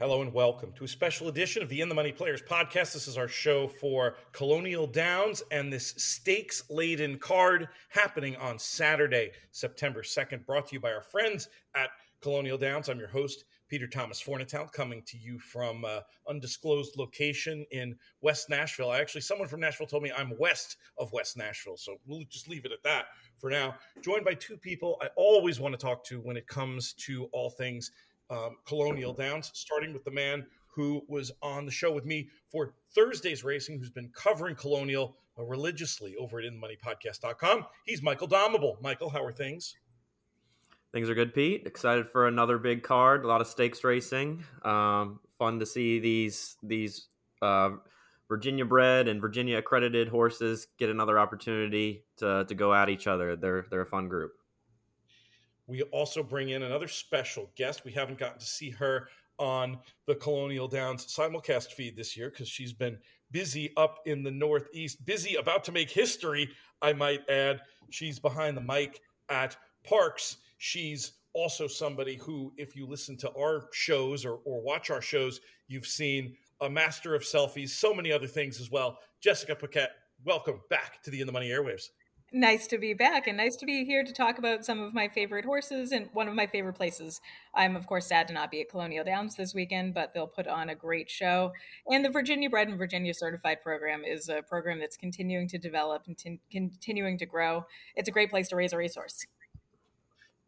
Hello and welcome to a special edition of the In the Money Players podcast. This is our show for Colonial Downs and this stakes laden card happening on Saturday, September 2nd, brought to you by our friends at Colonial Downs. I'm your host, Peter Thomas Fornatale, coming to you from uh, undisclosed location in West Nashville. I actually, someone from Nashville told me I'm west of West Nashville, so we'll just leave it at that for now. Joined by two people I always want to talk to when it comes to all things um, Colonial Downs, starting with the man who was on the show with me for Thursday's racing, who's been covering Colonial uh, religiously over at InTheMoneyPodcast.com. He's Michael Domabyl. Michael, how are things? Things are good, Pete. Excited for another big card. A lot of stakes racing. Um, fun to see these these uh, Virginia bred and Virginia accredited horses get another opportunity to to go at each other. They're they're a fun group. We also bring in another special guest. We haven't gotten to see her on the Colonial Downs simulcast feed this year because she's been busy up in the Northeast, busy about to make history, I might add. She's behind the mic at Parx. She's also somebody who, if you listen to our shows or, or watch our shows, you've seen a master of selfies, so many other things as well. Jessica Paquette, welcome back to the In the Money Airwaves. Nice to be back and nice to be here to talk about some of my favorite horses and one of my favorite places. I'm, of course, sad to not be at Colonial Downs this weekend, but they'll put on a great show. And the Virginia Bred and Virginia Certified program is a program that's continuing to develop and t- continuing to grow. It's a great place to raise a racehorse.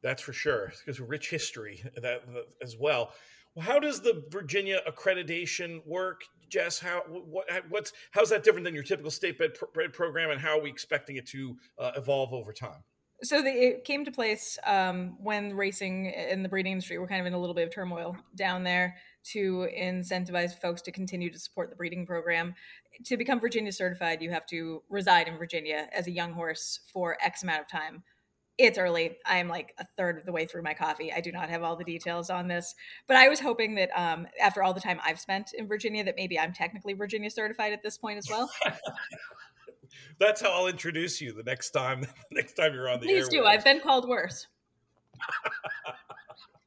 That's for sure, because rich history that as well. Well, how does the Virginia accreditation work, Jess? How what what's how's that different than your typical state bred program, and how are we expecting it to uh, evolve over time? So the, it came to place um, when racing in the breeding industry were kind of in a little bit of turmoil down there to incentivize folks to continue to support the breeding program. To become Virginia certified, you have to reside in Virginia as a young horse for X amount of time it's early. I'm like a third of the way through my coffee. I do not have all the details on this, but I was hoping that um, after all the time I've spent in Virginia, that maybe I'm technically Virginia certified at this point as well. That's how I'll introduce you the next time. The next time you're on the. Please do. I've been called worse.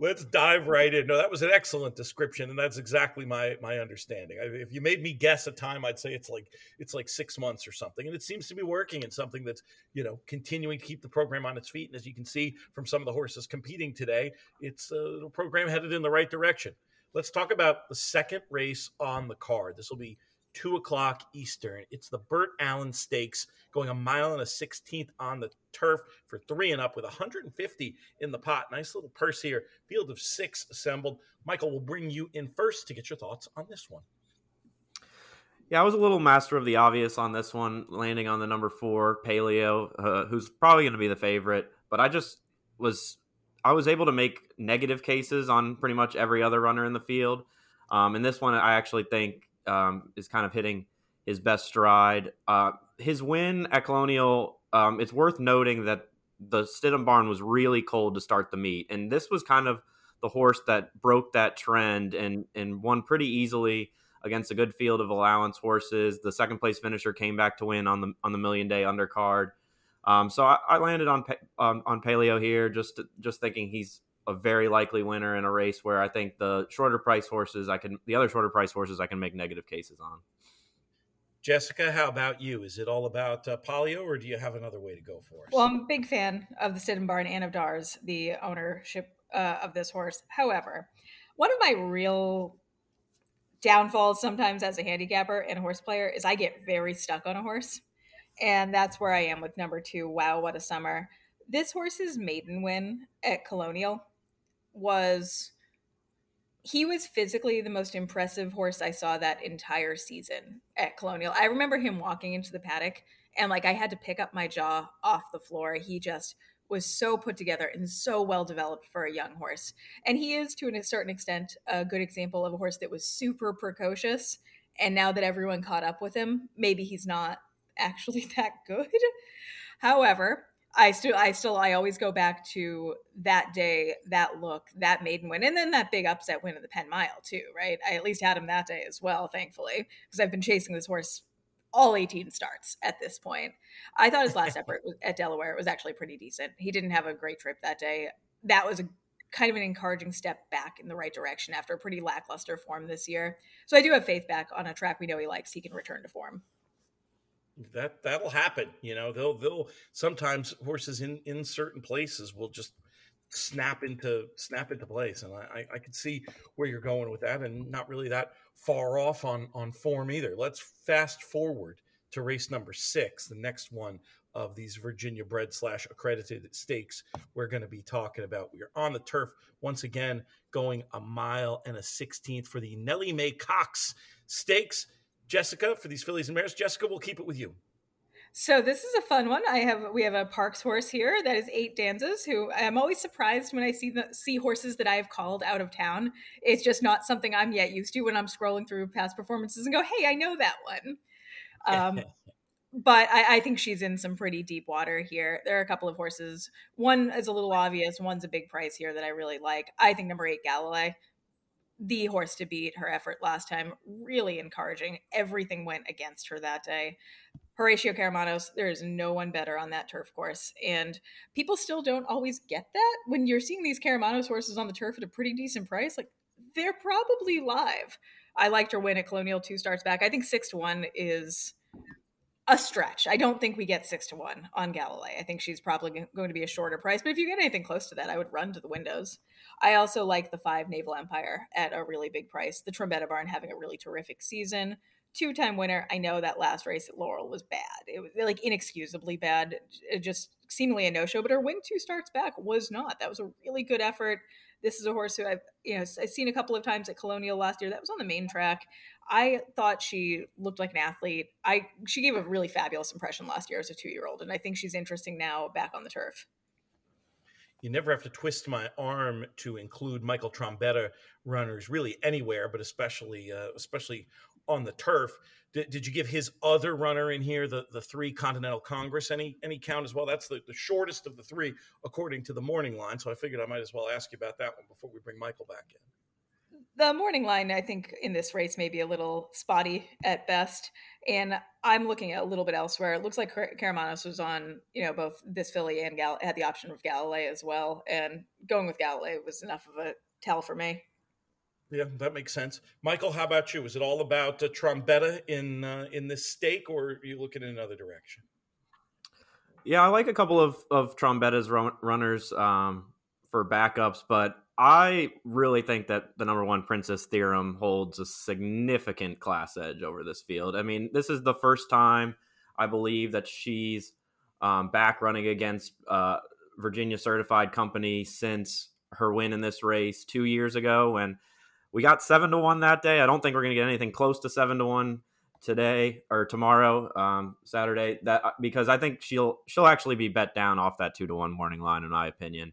let's dive right in. No, that was an excellent description, and that's exactly my my understanding. If you made me guess a time, I'd say it's like it's like six months or something, and it seems to be working and something that's you know continuing to keep the program on its feet. And as you can see from some of the horses competing today, it's a program headed in the right direction. Let's talk about the second race on the card. This will be two o'clock Eastern. It's the Burt Allen Stakes going a mile and a 16th on the turf for three and up with 150 in the pot. Nice little purse here. Field of six assembled. Michael will bring you in first to get your thoughts on this one. Yeah, I was a little master of the obvious on this one, landing on the number four, Paleo, uh, who's probably going to be the favorite. But I just was, I was able to make negative cases on pretty much every other runner in the field. Um, and this one, I actually think um, is kind of hitting his best stride. Uh, his win at Colonial, um, it's worth noting that the Stidham barn was really cold to start the meet, and this was kind of the horse that broke that trend and and won pretty easily against a good field of allowance horses. The second place finisher came back to win on the on the million day undercard. Um, so I, I, landed on um, on Paleo here, just just thinking he's a very likely winner in a race where I think the shorter price horses I can the other shorter price horses I can make negative cases on. Jessica, how about you? Is it all about uh, Paleo, or do you have another way to go for us? Well, I'm a big fan of the Stidham Barn and of Dars, the ownership uh, of this horse. However, one of my real downfalls sometimes as a handicapper and horse player is I get very stuck on a horse. And that's where I am with number two. Wow, what a summer. This horse's maiden win at Colonial was he was physically the most impressive horse I saw that entire season at Colonial. I remember him walking into the paddock and like I had to pick up my jaw off the floor. He just was so put together and so well developed for a young horse. And he is to a certain extent a good example of a horse that was super precocious and now that everyone caught up with him, maybe he's not actually that good. However, I still, I still, I always go back to that day, that look, that maiden win, and then that big upset win of the Penn Mile too, right? I at least had him that day as well, thankfully, because I've been chasing this horse all 18 starts at this point. I thought his last effort at Delaware was actually pretty decent. He didn't have a great trip that day. That was a kind of an encouraging step back in the right direction after a pretty lackluster form this year. So I do have faith back on a track we know he likes. He can return to form. That that'll happen. You know, they'll they'll sometimes horses in in certain places will just snap into snap into place, and I I can see where you're going with that, and not really that far off on on form either. Let's fast forward to race number six, the next one of these Virginia bred slash accredited stakes we're going to be talking about. We are on the turf once again, going a mile and a 16th for the Nellie Mae Cox Stakes. Jessica, for these fillies and mares, Jessica, we'll keep it with you. So this is a fun one. I have we have a Parx horse here that is eight danzas. Who I'm always surprised when I see the see horses that I have called out of town. It's just not something I'm yet used to when I'm scrolling through past performances and go, "Hey, I know that one." Um, but I, I, think she's in some pretty deep water here. There are a couple of horses. One is a little obvious. One's a big price here that I really like. I think number eight, Galilei, the horse to beat. Her effort last time really encouraging. Everything went against her that day. Horacio Karamanos, there is no one better on that turf course. And people still don't always get that. When you're seeing these Karamanos horses on the turf at a pretty decent price, like they're probably live. I liked her win at Colonial two starts back. I think six to one is a stretch. I don't think we get six to one on Galilei. I think she's probably going to be a shorter price. But if you get anything close to that, I would run to the windows. I also like the five Naval Empire at a really big price. The Trombetta Barn having a really terrific season. Two time winner. I know that last race at Laurel was bad. It was like inexcusably bad. It just seemingly a no show. But her win two starts back was not. That was a really good effort. This is a horse who I've you know I've seen a couple of times at Colonial last year. That was on the main track. I thought she looked like an athlete. I she gave a really fabulous impression last year as a two year old, and I think she's interesting now back on the turf. You never have to twist my arm to include Michael Trombetta runners really anywhere, but especially uh, especially on the turf. Did, did you give his other runner in here, the, the three Continental Congress, any any count as well? That's the, the shortest of the three, according to the morning line. So I figured I might as well ask you about that one before we bring Michael back in. The morning line, I think, in this race may be a little spotty at best. And I'm looking at a little bit elsewhere. It looks like Karamanos was on, you know, both this filly and Gal- had the option of Galilei as well. And going with Galilei was enough of a tell for me. Yeah, that makes sense. Michael, how about you? Is it all about uh, Trombetta in uh, in this stake, or are you looking in another direction? Yeah, I like a couple of of Trombetta's run- runners um, for backups, but I really think that the number one Princess Theorem holds a significant class edge over this field. I mean, this is the first time I believe that she's um, back running against uh, Virginia certified company since her win in this race two years ago And we got seven to one that day. I don't think we're going to get anything close to seven to one today or tomorrow, um, Saturday. That uh, because I think she'll she'll actually be bet down off that two to one morning line, in my opinion.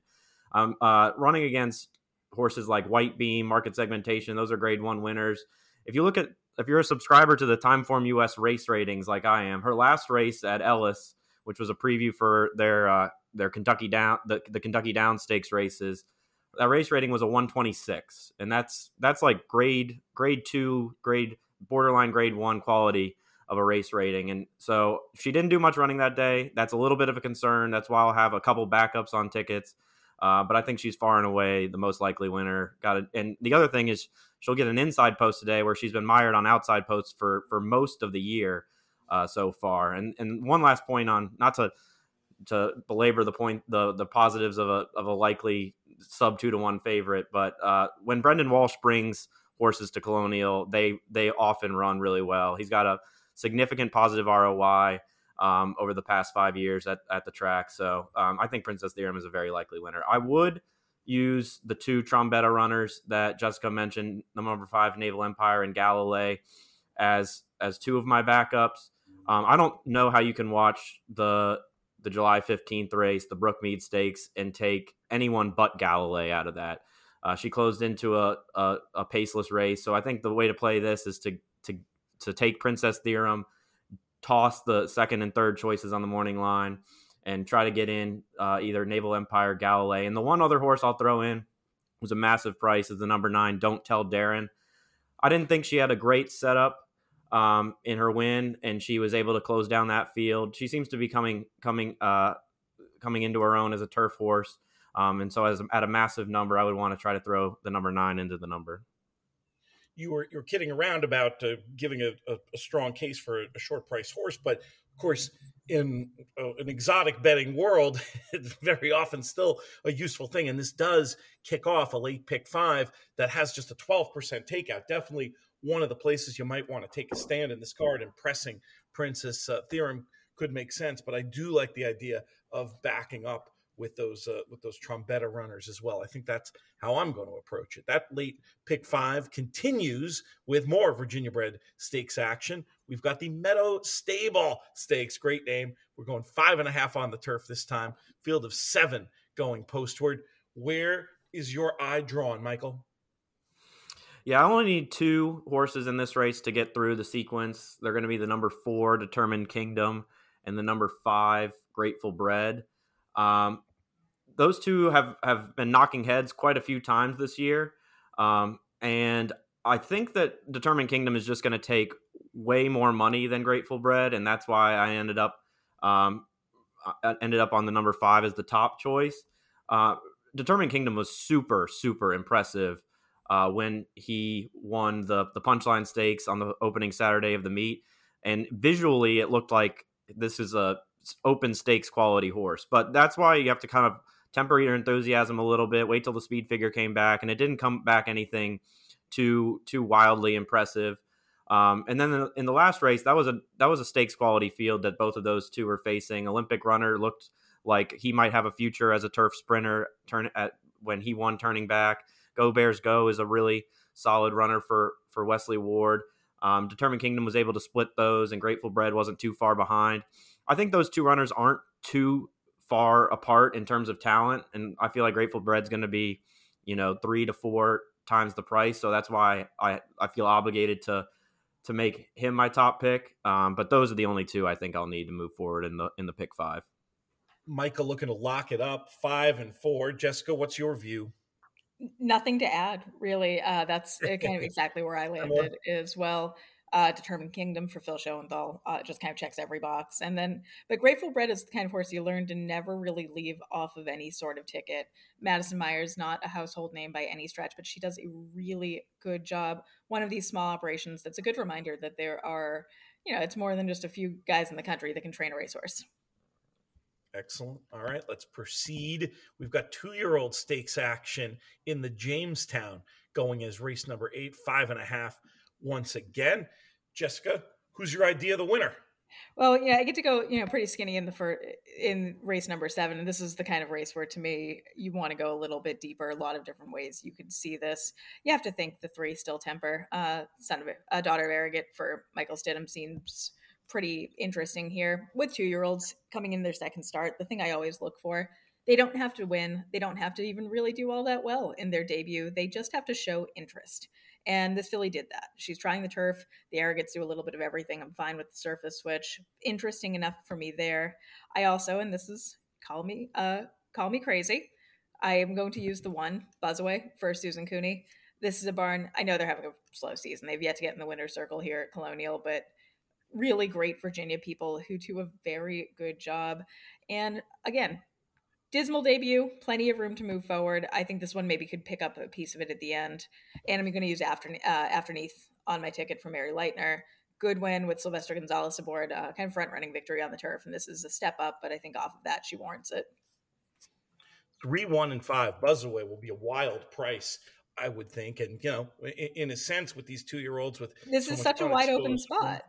Um, uh, running against horses like White Beam, Market Segmentation, those are Grade One winners. If you look at if you're a subscriber to the Timeform US race ratings, like I am, her last race at Ellis, which was a preview for their uh, their Kentucky down the, the Kentucky Down Stakes races, that race rating was a 126 and that's that's like grade grade 2 grade borderline grade 1 quality of a race rating. And so she didn't do much running that day. That's a little bit of a concern. That's why i'll have a couple backups on tickets uh, but i think she's far and away the most likely winner got it and the other thing is she'll get an inside post today where she's been mired on outside posts for for most of the year uh, so far and and one last point on not to to belabor the point the the positives of a of a likely sub two to one favorite. But uh, when Brendan Walsh brings horses to Colonial, they they often run really well. He's got a significant positive ROI um, over the past five years at, at the track. So um, I think Princess Theorem is a very likely winner. I would use the two Trombetta runners that Jessica mentioned, the number five Naval Empire and Galilei, as as two of my backups. Um, I don't know how you can watch the the July 15th race, the Brookmead Stakes, and take anyone but Galilei out of that. Uh, she closed into a, a, a paceless race, so I think the way to play this is to to to take Princess Theorem, toss the second and third choices on the morning line, and try to get in uh, either Naval Empire, Galilei, and the one other horse I'll throw in was a massive price is the number nine. Don't tell Darren. I didn't think she had a great setup um, in her win, and she was able to close down that field. She seems to be coming coming uh, coming into her own as a turf horse. Um, and so, as at a massive number, I would want to try to throw the number nine into the number. You were you're kidding around about uh, giving a, a, a, strong case for a short price horse, but of course, in uh, an exotic betting world, it's very often still a useful thing. And this does kick off a late pick five that has just a 12% takeout. Definitely one of the places you might want to take a stand in this card and pressing Princess uh, Theorem could make sense. But I do like the idea of backing up with those uh, with those Trombetta runners as well. I think that's how I'm going to approach it. That late pick five continues with more Virginia bred stakes action. We've got the Meadow Stable Stakes, great name. We're going five and a half on the turf this time. Field of seven going postward. Where is your eye drawn, Michael? Yeah, I only need two horses in this race to get through the sequence. They're going to be the number four, Determined Kingdom, and the number five, Grateful Bread. Um, those two have have been knocking heads quite a few times this year, um, and I think that Determined Kingdom is just going to take way more money than Grateful Bread, and that's why I ended up um, I ended up on the number five as the top choice. Uh, Determined Kingdom was super super impressive uh, when he won the the Punchline Stakes on the opening Saturday of the meet, and visually it looked like this is a open stakes quality horse. But that's why you have to kind of temper your enthusiasm a little bit. Wait till the speed figure came back, and it didn't come back anything too too wildly impressive. Um, and then in the last race, that was a that was a stakes quality field that both of those two were facing. Olympic runner looked like he might have a future as a turf sprinter. Turn at when he won turning back. Go Bears Go is a really solid runner for for Wesley Ward. Um, Determined Kingdom was able to split those, and Grateful Bread wasn't too far behind. I think those two runners aren't too far apart in terms of talent, and I feel like Grateful Bread's going to be, you know, three to four times the price. So that's why I I feel obligated to to make him my top pick. Um, but those are the only two I think I'll need to move forward in the in the pick five. Michael looking to lock it up five and four. Jessica, what's your view? Nothing to add, really. Uh, that's uh, kind of exactly where I landed as well uh, Determined Kingdom for Phil Schoenthal. Uh, just kind of checks every box. And then, but Grateful Bread is the kind of horse you learn to never really leave off of any sort of ticket. Madison Myers, not a household name by any stretch, but she does a really good job. One of these small operations that's a good reminder that there are, you know, it's more than just a few guys in the country that can train a racehorse. Excellent. All right, let's proceed. We've got two year old stakes action in the Jamestown going as race number eight, five and a half once again. Jessica, who's your idea of the winner? Well, yeah, I get to go, you know, pretty skinny in the first in race number seven, and this is the kind of race where, to me, you want to go a little bit deeper. A lot of different ways you could see this. You have to think the three still temper. Uh, son of a, a daughter of Arrogate for Michael Stidham seems pretty interesting here with two year olds coming in their second start. The thing I always look for they don't have to win. They don't have to even really do all that well in their debut. They just have to show interest. And this filly did that. She's trying the turf. The Arrogates do a little bit of everything. I'm fine with the surface switch. Interesting enough for me there. I also, and this is call me uh call me crazy. I am going to use the one Buzzaway for Susan Cooney. This is a barn. I know they're having a slow season. They've yet to get in the winner's circle here at Colonial, but really great Virginia people who do a very good job. And again, dismal debut, plenty of room to move forward. I think this one maybe could pick up a piece of it at the end. And I'm going to use after uh, Afterneath on my ticket for Mary Leitner. Good win with Sylvester Gonzalez aboard, uh, kind of front running victory on the turf. And this is a step up, but I think off of that, she warrants it. Three, one, and five. Buzzaway will be a wild price. I would think, and you know, in, in a sense, with these two-year-olds, with this so is such a wide open spot.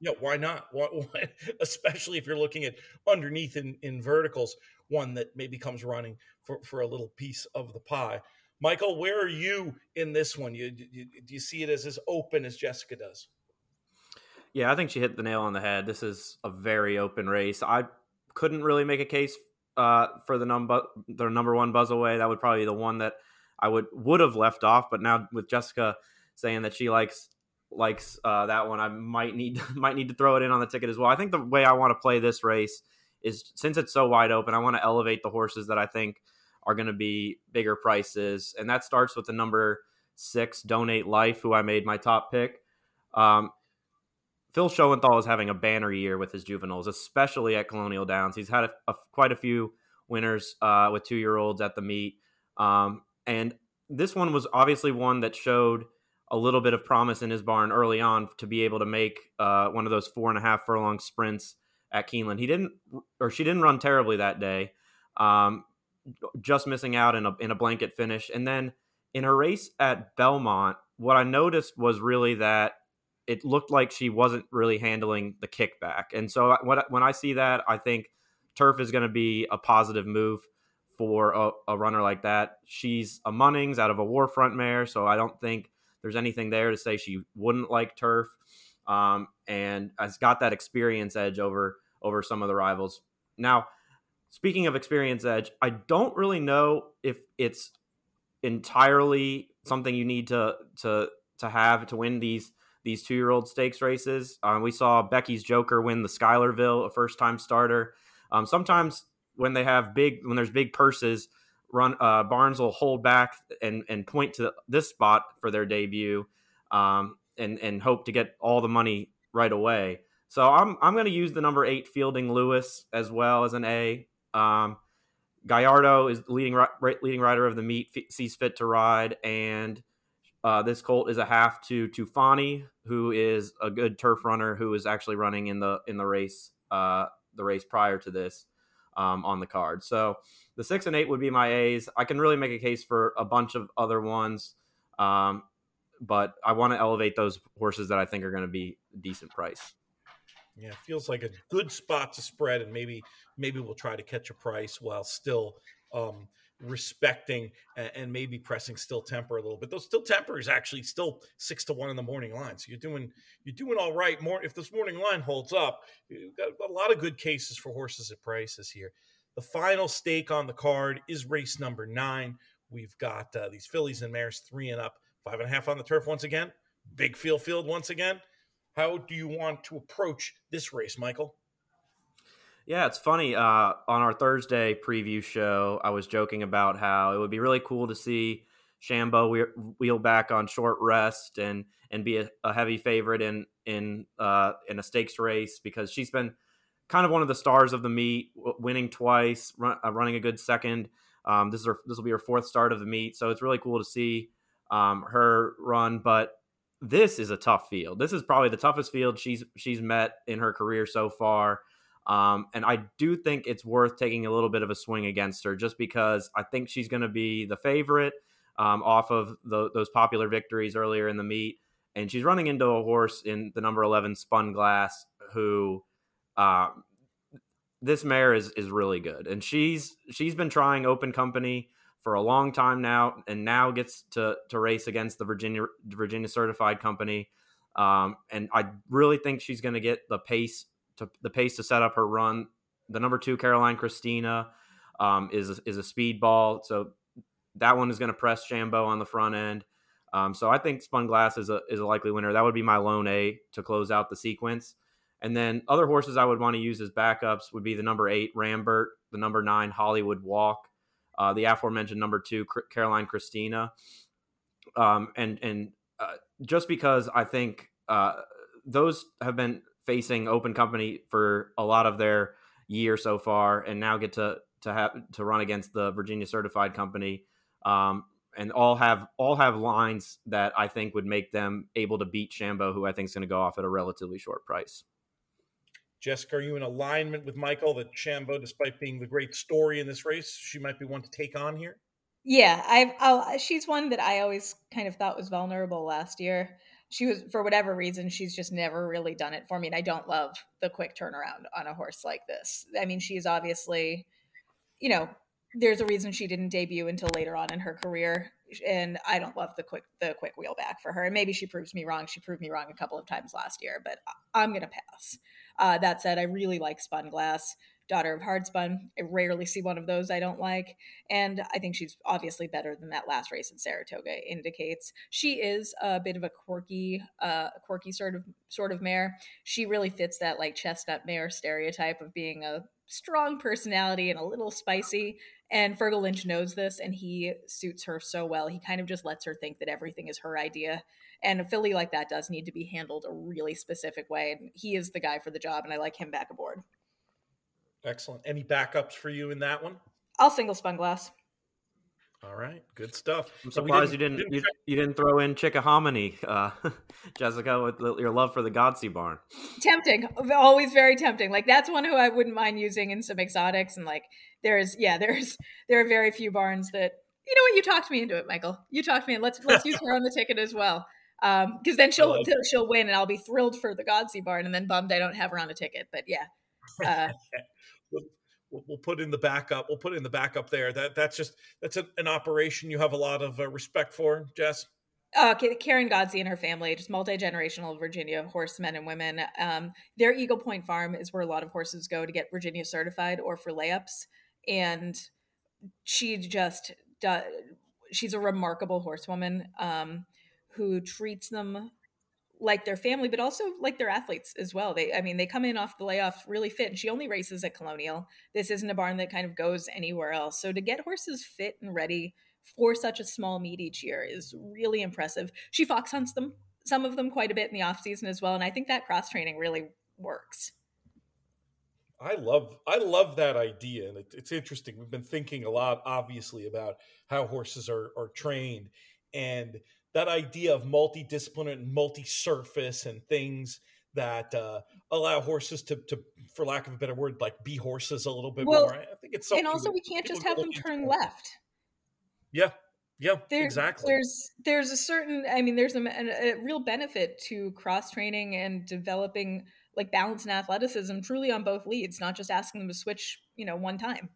Yeah, why not? Why, why, especially if you're looking at underneath in, in verticals, one that maybe comes running for, for a little piece of the pie. Michael, where are you in this one? You, you, do you see it as as open as Jessica does? Yeah, I think she hit the nail on the head. This is a very open race. I couldn't really make a case uh, for the number the number one buzz away. That would probably be the one that I would would have left off. But now with Jessica saying that she likes likes uh, that one, I might need might need to throw it in on the ticket as well. I think the way I want to play this race is since it's so wide open, I want to elevate the horses that I think are going to be bigger prices, and that starts with the number six, Donate Life, who I made my top pick. Um, Phil Schoenthal is having a banner year with his juveniles, especially at Colonial Downs. He's had a, a, quite a few winners uh, with two year olds at the meet. Um, and this one was obviously one that showed a little bit of promise in his barn early on to be able to make uh, one of those four and a half furlong sprints at Keeneland. He didn't, or she didn't run terribly that day, um, just missing out in a in a blanket finish. And then in her race at Belmont, what I noticed was really that it looked like she wasn't really handling the kickback. And so when I see that, I think turf is going to be a positive move for a, a, runner like that. She's a Munnings out of a War Front mare, so I don't think there's anything there to say she wouldn't like turf. Um, and has got that experience edge over over some of the rivals. Now, speaking of experience edge, I don't really know if it's entirely something you need to to to have to win these these two year old stakes races. Um, we saw Becky's Joker win the Schuylerville, a first time starter. Um, sometimes when they have big when there's big purses, run uh, Barnes will hold back and and point to this spot for their debut, um, and and hope to get all the money right away. So I'm I'm going to use the number eight Fielding Lewis as well as an A. Um, Gallardo is leading leading rider of the meet, sees fit to ride, and uh, this colt is a half to Tufani, who is a good turf runner who is actually running in the in the race uh, the race prior to this um, on the card. So the six and eight would be my A's. I can really make a case for a bunch of other ones, um, but I want to elevate those horses that I think are going to be decent price. Yeah, feels like a good spot to spread, and maybe maybe we'll try to catch a price while still um, respecting and, maybe pressing still temper a little bit. Those still temper is actually still six to one in the morning line, so you're doing you're doing all right. More if this morning line holds up, you've got a lot of good cases for horses at prices here. The final stake on the card is race number nine. We've got uh, these fillies and mares three and up, five and a half on the turf once again. Big field field once again. How do you want to approach this race, Michael? Yeah, it's funny. Uh, on our Thursday preview show, I was joking about how it would be really cool to see Shambo wheel back on short rest and and be a, a heavy favorite in in uh, in a stakes race because she's been kind of one of the stars of the meet, winning twice, run, uh, running a good second. Um, this is her, this will be her fourth start of the meet, so it's really cool to see um, her run. But this is a tough field. This is probably the toughest field she's she's met in her career so far. Um, and I do think it's worth taking a little bit of a swing against her just because I think she's going to be the favorite um, off of the, those popular victories earlier in the meet. And she's running into a horse in the number 11 Spun Glass who uh, this mare is, is really good. And she's she's been trying open company for a long time now and now gets to, to race against the Virginia Virginia certified company. Um, and I really think she's going to get the pace to the pace to set up her run. The number two Caroline Christina um, is is a speed ball, so that one is going to press Shambo on the front end. Um, so I think Spun Glass is a is a likely winner. That would be my lone A to close out the sequence. And then other horses I would want to use as backups would be the number eight Rambert, the number nine Hollywood Walk, uh, the aforementioned number two Caroline Christina, um, and and uh, just because I think uh, those have been facing open company for a lot of their year so far, and now get to to have to run against the Virginia certified company, um, and all have all have lines that I think would make them able to beat Shambo, who I think is going to go off at a relatively short price. Jessica, are you in alignment with Michael that Shambo, despite being the great story in this race, she might be one to take on here? Yeah, I've I'll, she's one that I always kind of thought was vulnerable last year she was for whatever reason she's just never really done it for me and i don't love the quick turnaround on a horse like this. I mean she's obviously you know there's a reason she didn't debut until later on in her career and i don't love the quick the quick wheel back for her and maybe she proves me wrong. She proved me wrong a couple of times last year but i'm gonna pass. Uh, that said i really like spun glass daughter of Hard Spun. I rarely see one of those I don't like. And I think she's obviously better than that last race in Saratoga indicates. She is a bit of a quirky, uh, quirky sort of sort of mare. She really fits that like chestnut mare stereotype of being a strong personality and a little spicy. And Fergal Lynch knows this and he suits her so well. He kind of just lets her think that everything is her idea. And a filly like that does need to be handled a really specific way. And he is the guy for the job, and I like him back aboard. Excellent. Any backups for you in that one? I'll single spun glass. All right, good stuff. I'm surprised didn't, you didn't, didn't you, you, didn't throw in Chickahominy, uh, Jessica, with your love for the Godsey barn. Tempting, always very tempting. Like that's one who I wouldn't mind using in some exotics, and like there's yeah, there's there are very few barns that you know what you talked me into it, Michael. You talked me in. Let's let's use her on the ticket as well, because um, then she'll like she'll win, and I'll be thrilled for the Godsey barn, and then bummed I don't have her on the ticket. But yeah. Uh, we'll, put in the backup. We'll put in the backup there. That that's just that's a, an operation you have a lot of uh, respect for, Jess. Uh, Karen Godsey and her family, just multi generational Virginia horsemen and women. Um, their Eagle Point farm is where a lot of horses go to get Virginia certified or for layups. And she just does, she's a remarkable horsewoman um, who treats them like their family, but also like their athletes as well. They, I mean, they come in off the layoff really fit. And she only races at Colonial. This isn't a barn that kind of goes anywhere else. So to get horses fit and ready for such a small meet each year is really impressive. She fox hunts them, some of them quite a bit in the off season as well. And I think that cross training really works. I love I love that idea, and it, it's interesting. We've been thinking a lot, obviously, about how horses are are trained, and that idea of multidisciplinary and multi-surface and things that uh, allow horses to, to, for lack of a better word, like be horses a little bit well, more. I think it's and also we can't just have them turn left. Yeah, yeah, there, exactly. There's there's a certain, I mean, there's a, a, a real benefit to cross training and developing like balance and athleticism truly on both leads, not just asking them to switch, you know, one time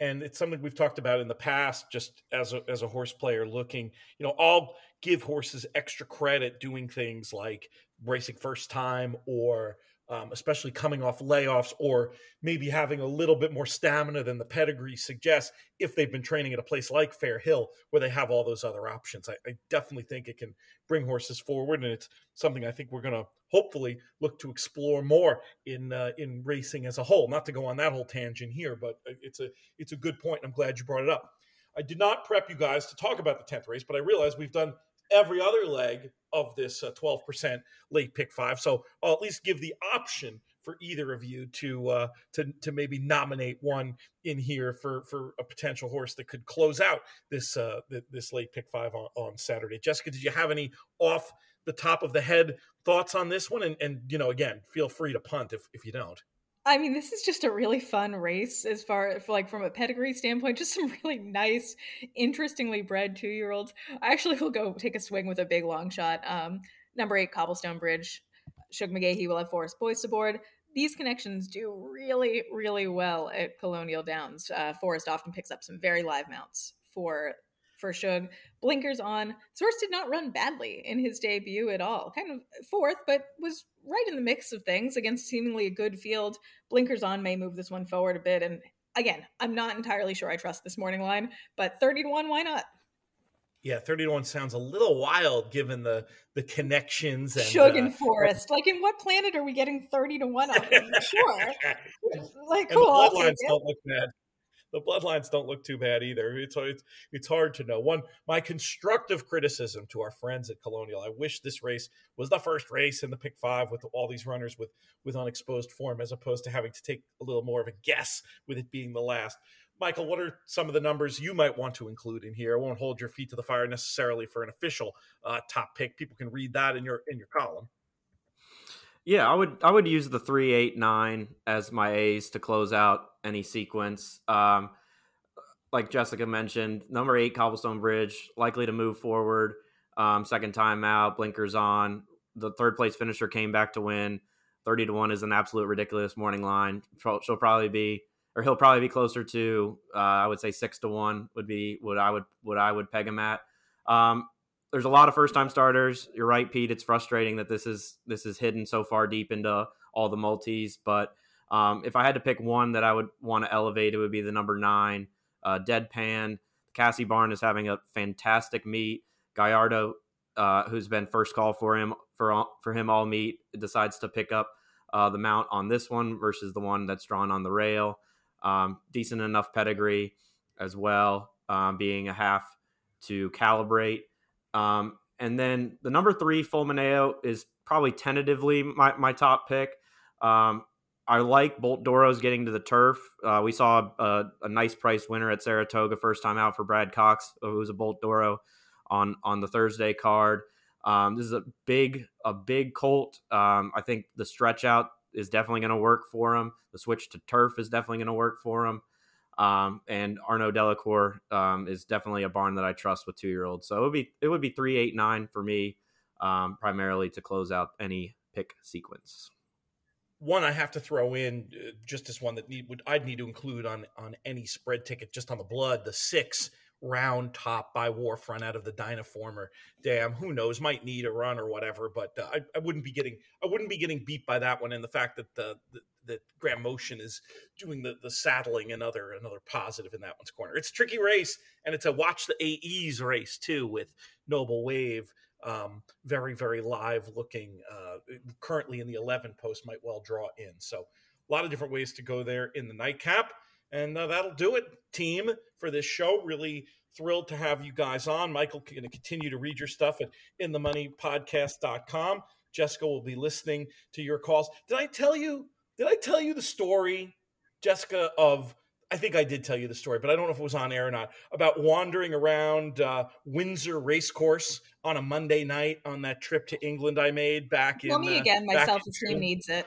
and it's something we've talked about in the past just as a, as a horse player looking you know i'll give horses extra credit doing things like racing first time or um, especially coming off layoffs or maybe having a little bit more stamina than the pedigree suggests if they've been training at a place like Fair Hill where they have all those other options. I, I definitely think it can bring horses forward, and it's something I think we're going to hopefully look to explore more in uh, in racing as a whole. Not to go on that whole tangent here, but it's a it's a good point. I'm glad you brought it up. I did not prep you guys to talk about the 10th race, but I realized we've done every other leg of this uh, 12% late pick five. So I'll at least give the option for either of you to uh, to to maybe nominate one in here for for a potential horse that could close out this uh, this late pick five on, on Saturday. Jessica, did you have any off the top of the head thoughts on this one? And and you know, again, feel free to punt if if you don't. I mean, this is just a really fun race as far like from a pedigree standpoint, just some really nice, interestingly bred two year olds. I actually will go take a swing with a big long shot. Um, number eight, Cobblestone Bridge. Shug McGaughey will have Forest Boyce aboard. These connections do really, really well at Colonial Downs. Uh, Forest often picks up some very live mounts for for Shug. Blinkers on. Source did not run badly in his debut at all. Kind of fourth, but was right in the mix of things against seemingly a good field. Blinkers on may move this one forward a bit. And again, I'm not entirely sure I trust this morning line, but 30 to 1, why not? Yeah, 30 to 1 sounds a little wild given the the connections and Shug and uh, Forest. Like in what planet are we getting 30 to 1 on? sure. like cool. the bloodlines don't look bad the bloodlines don't look too bad either. It's, it's it's hard to know. One, my constructive criticism to our friends at Colonial. I wish this race was the first race in the pick five with all these runners with with unexposed form, as opposed to having to take a little more of a guess with it being the last. Michael, what are some of the numbers you might want to include in here? I won't hold your feet to the fire necessarily for an official uh, top pick. People can read that in your in your column. Yeah, I would I would use the three eight nine as my A's to close out any sequence. Um, like Jessica mentioned, number eight Cobblestone Bridge likely to move forward. Um, second time out, blinkers on. The third place finisher came back to win. Thirty to one is an absolute ridiculous morning line. She'll probably be, or he'll probably be closer to. Uh, I would say six to one would be what I would what I would peg him at. Um, there's a lot of first time starters. You're right, Pete. It's frustrating that this is this is hidden so far deep into all the multis. But um, if I had to pick one that I would want to elevate, it would be the number nine, uh, Deadpan. Casse Barn is having a fantastic meet. Gallardo, uh, who's been first call for him for for him all meet, decides to pick up uh, the mount on this one versus the one that's drawn on the rail. Um, decent enough pedigree as well, um, being a half to calibrate. Um, and then the number three, Fulmineo, is probably tentatively my, my top pick. Um, I like Bolt d'Oros getting to the turf. Uh, we saw a, a, nice price winner at Saratoga first time out for Brad Cox, who was a Bolt d'Oro on on the Thursday card. Um, this is a big a big colt. Um, I think the stretch out is definitely going to work for him. The switch to turf is definitely going to work for him. Um, and Arnaud Delacour um, is definitely a barn that I trust with two year olds. So it would be it would be three eight nine for me, um, primarily to close out any pick sequence. One I have to throw in uh, just as one that need would I'd need to include on on any spread ticket just on the blood the six round top by Warfront out of the Dynaformer. Dam, who knows? Might need a run or whatever, but uh, I, I, wouldn't be getting I wouldn't be getting beat by that one. And the fact that the, the that Graham Motion is doing the the saddling another another positive in that one's corner. It's a tricky race, and it's a watch the AEs race too with Noble Wave. Um, very very live looking. Uh, currently in the 11 post might well draw in. So a lot of different ways to go there in the nightcap. And uh, that'll do it, team, for this show. Really thrilled to have you guys on. Michael going to continue to read your stuff at inthemoneypodcast.com. Jessica will be listening to your calls. Did I tell you? Did I tell you the story, Jessica, of I think I did tell you the story, but I don't know if it was on air or not about wandering around uh, Windsor Racecourse on a Monday night on that trip to England I made back Tell in. Tell me uh, again. My self esteem needs it.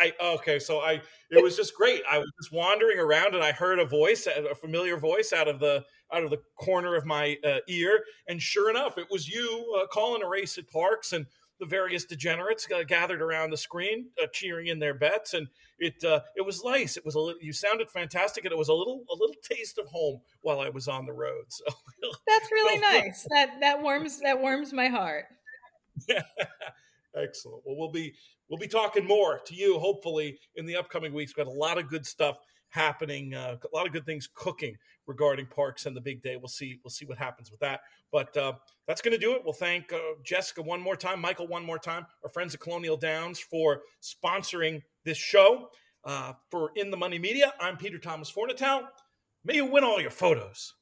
I okay, so I it was just great. I was just wandering around and I heard a voice, a familiar voice out of the out of the corner of my uh, ear, and sure enough, it was you uh, calling a race at Parx and the various degenerates uh, gathered around the screen, uh, cheering in their bets, and it uh, it was nice. It was a little, you sounded fantastic, and it was a little a little taste of home while I was on the road. So that's really nice. That that warms that warms my heart. Excellent. Well, we'll be we'll be talking more to you hopefully in the upcoming weeks. We've got a lot of good stuff happening, uh, a lot of good things cooking regarding Parx and the big day. We'll see we'll see what happens with that. But uh, that's going to do it. We'll thank uh, Jessica one more time, Michael one more time, our friends at Colonial Downs for sponsoring this show. Uh, for In the Money Media, I'm Peter Thomas Fornatale. May you win all your photos.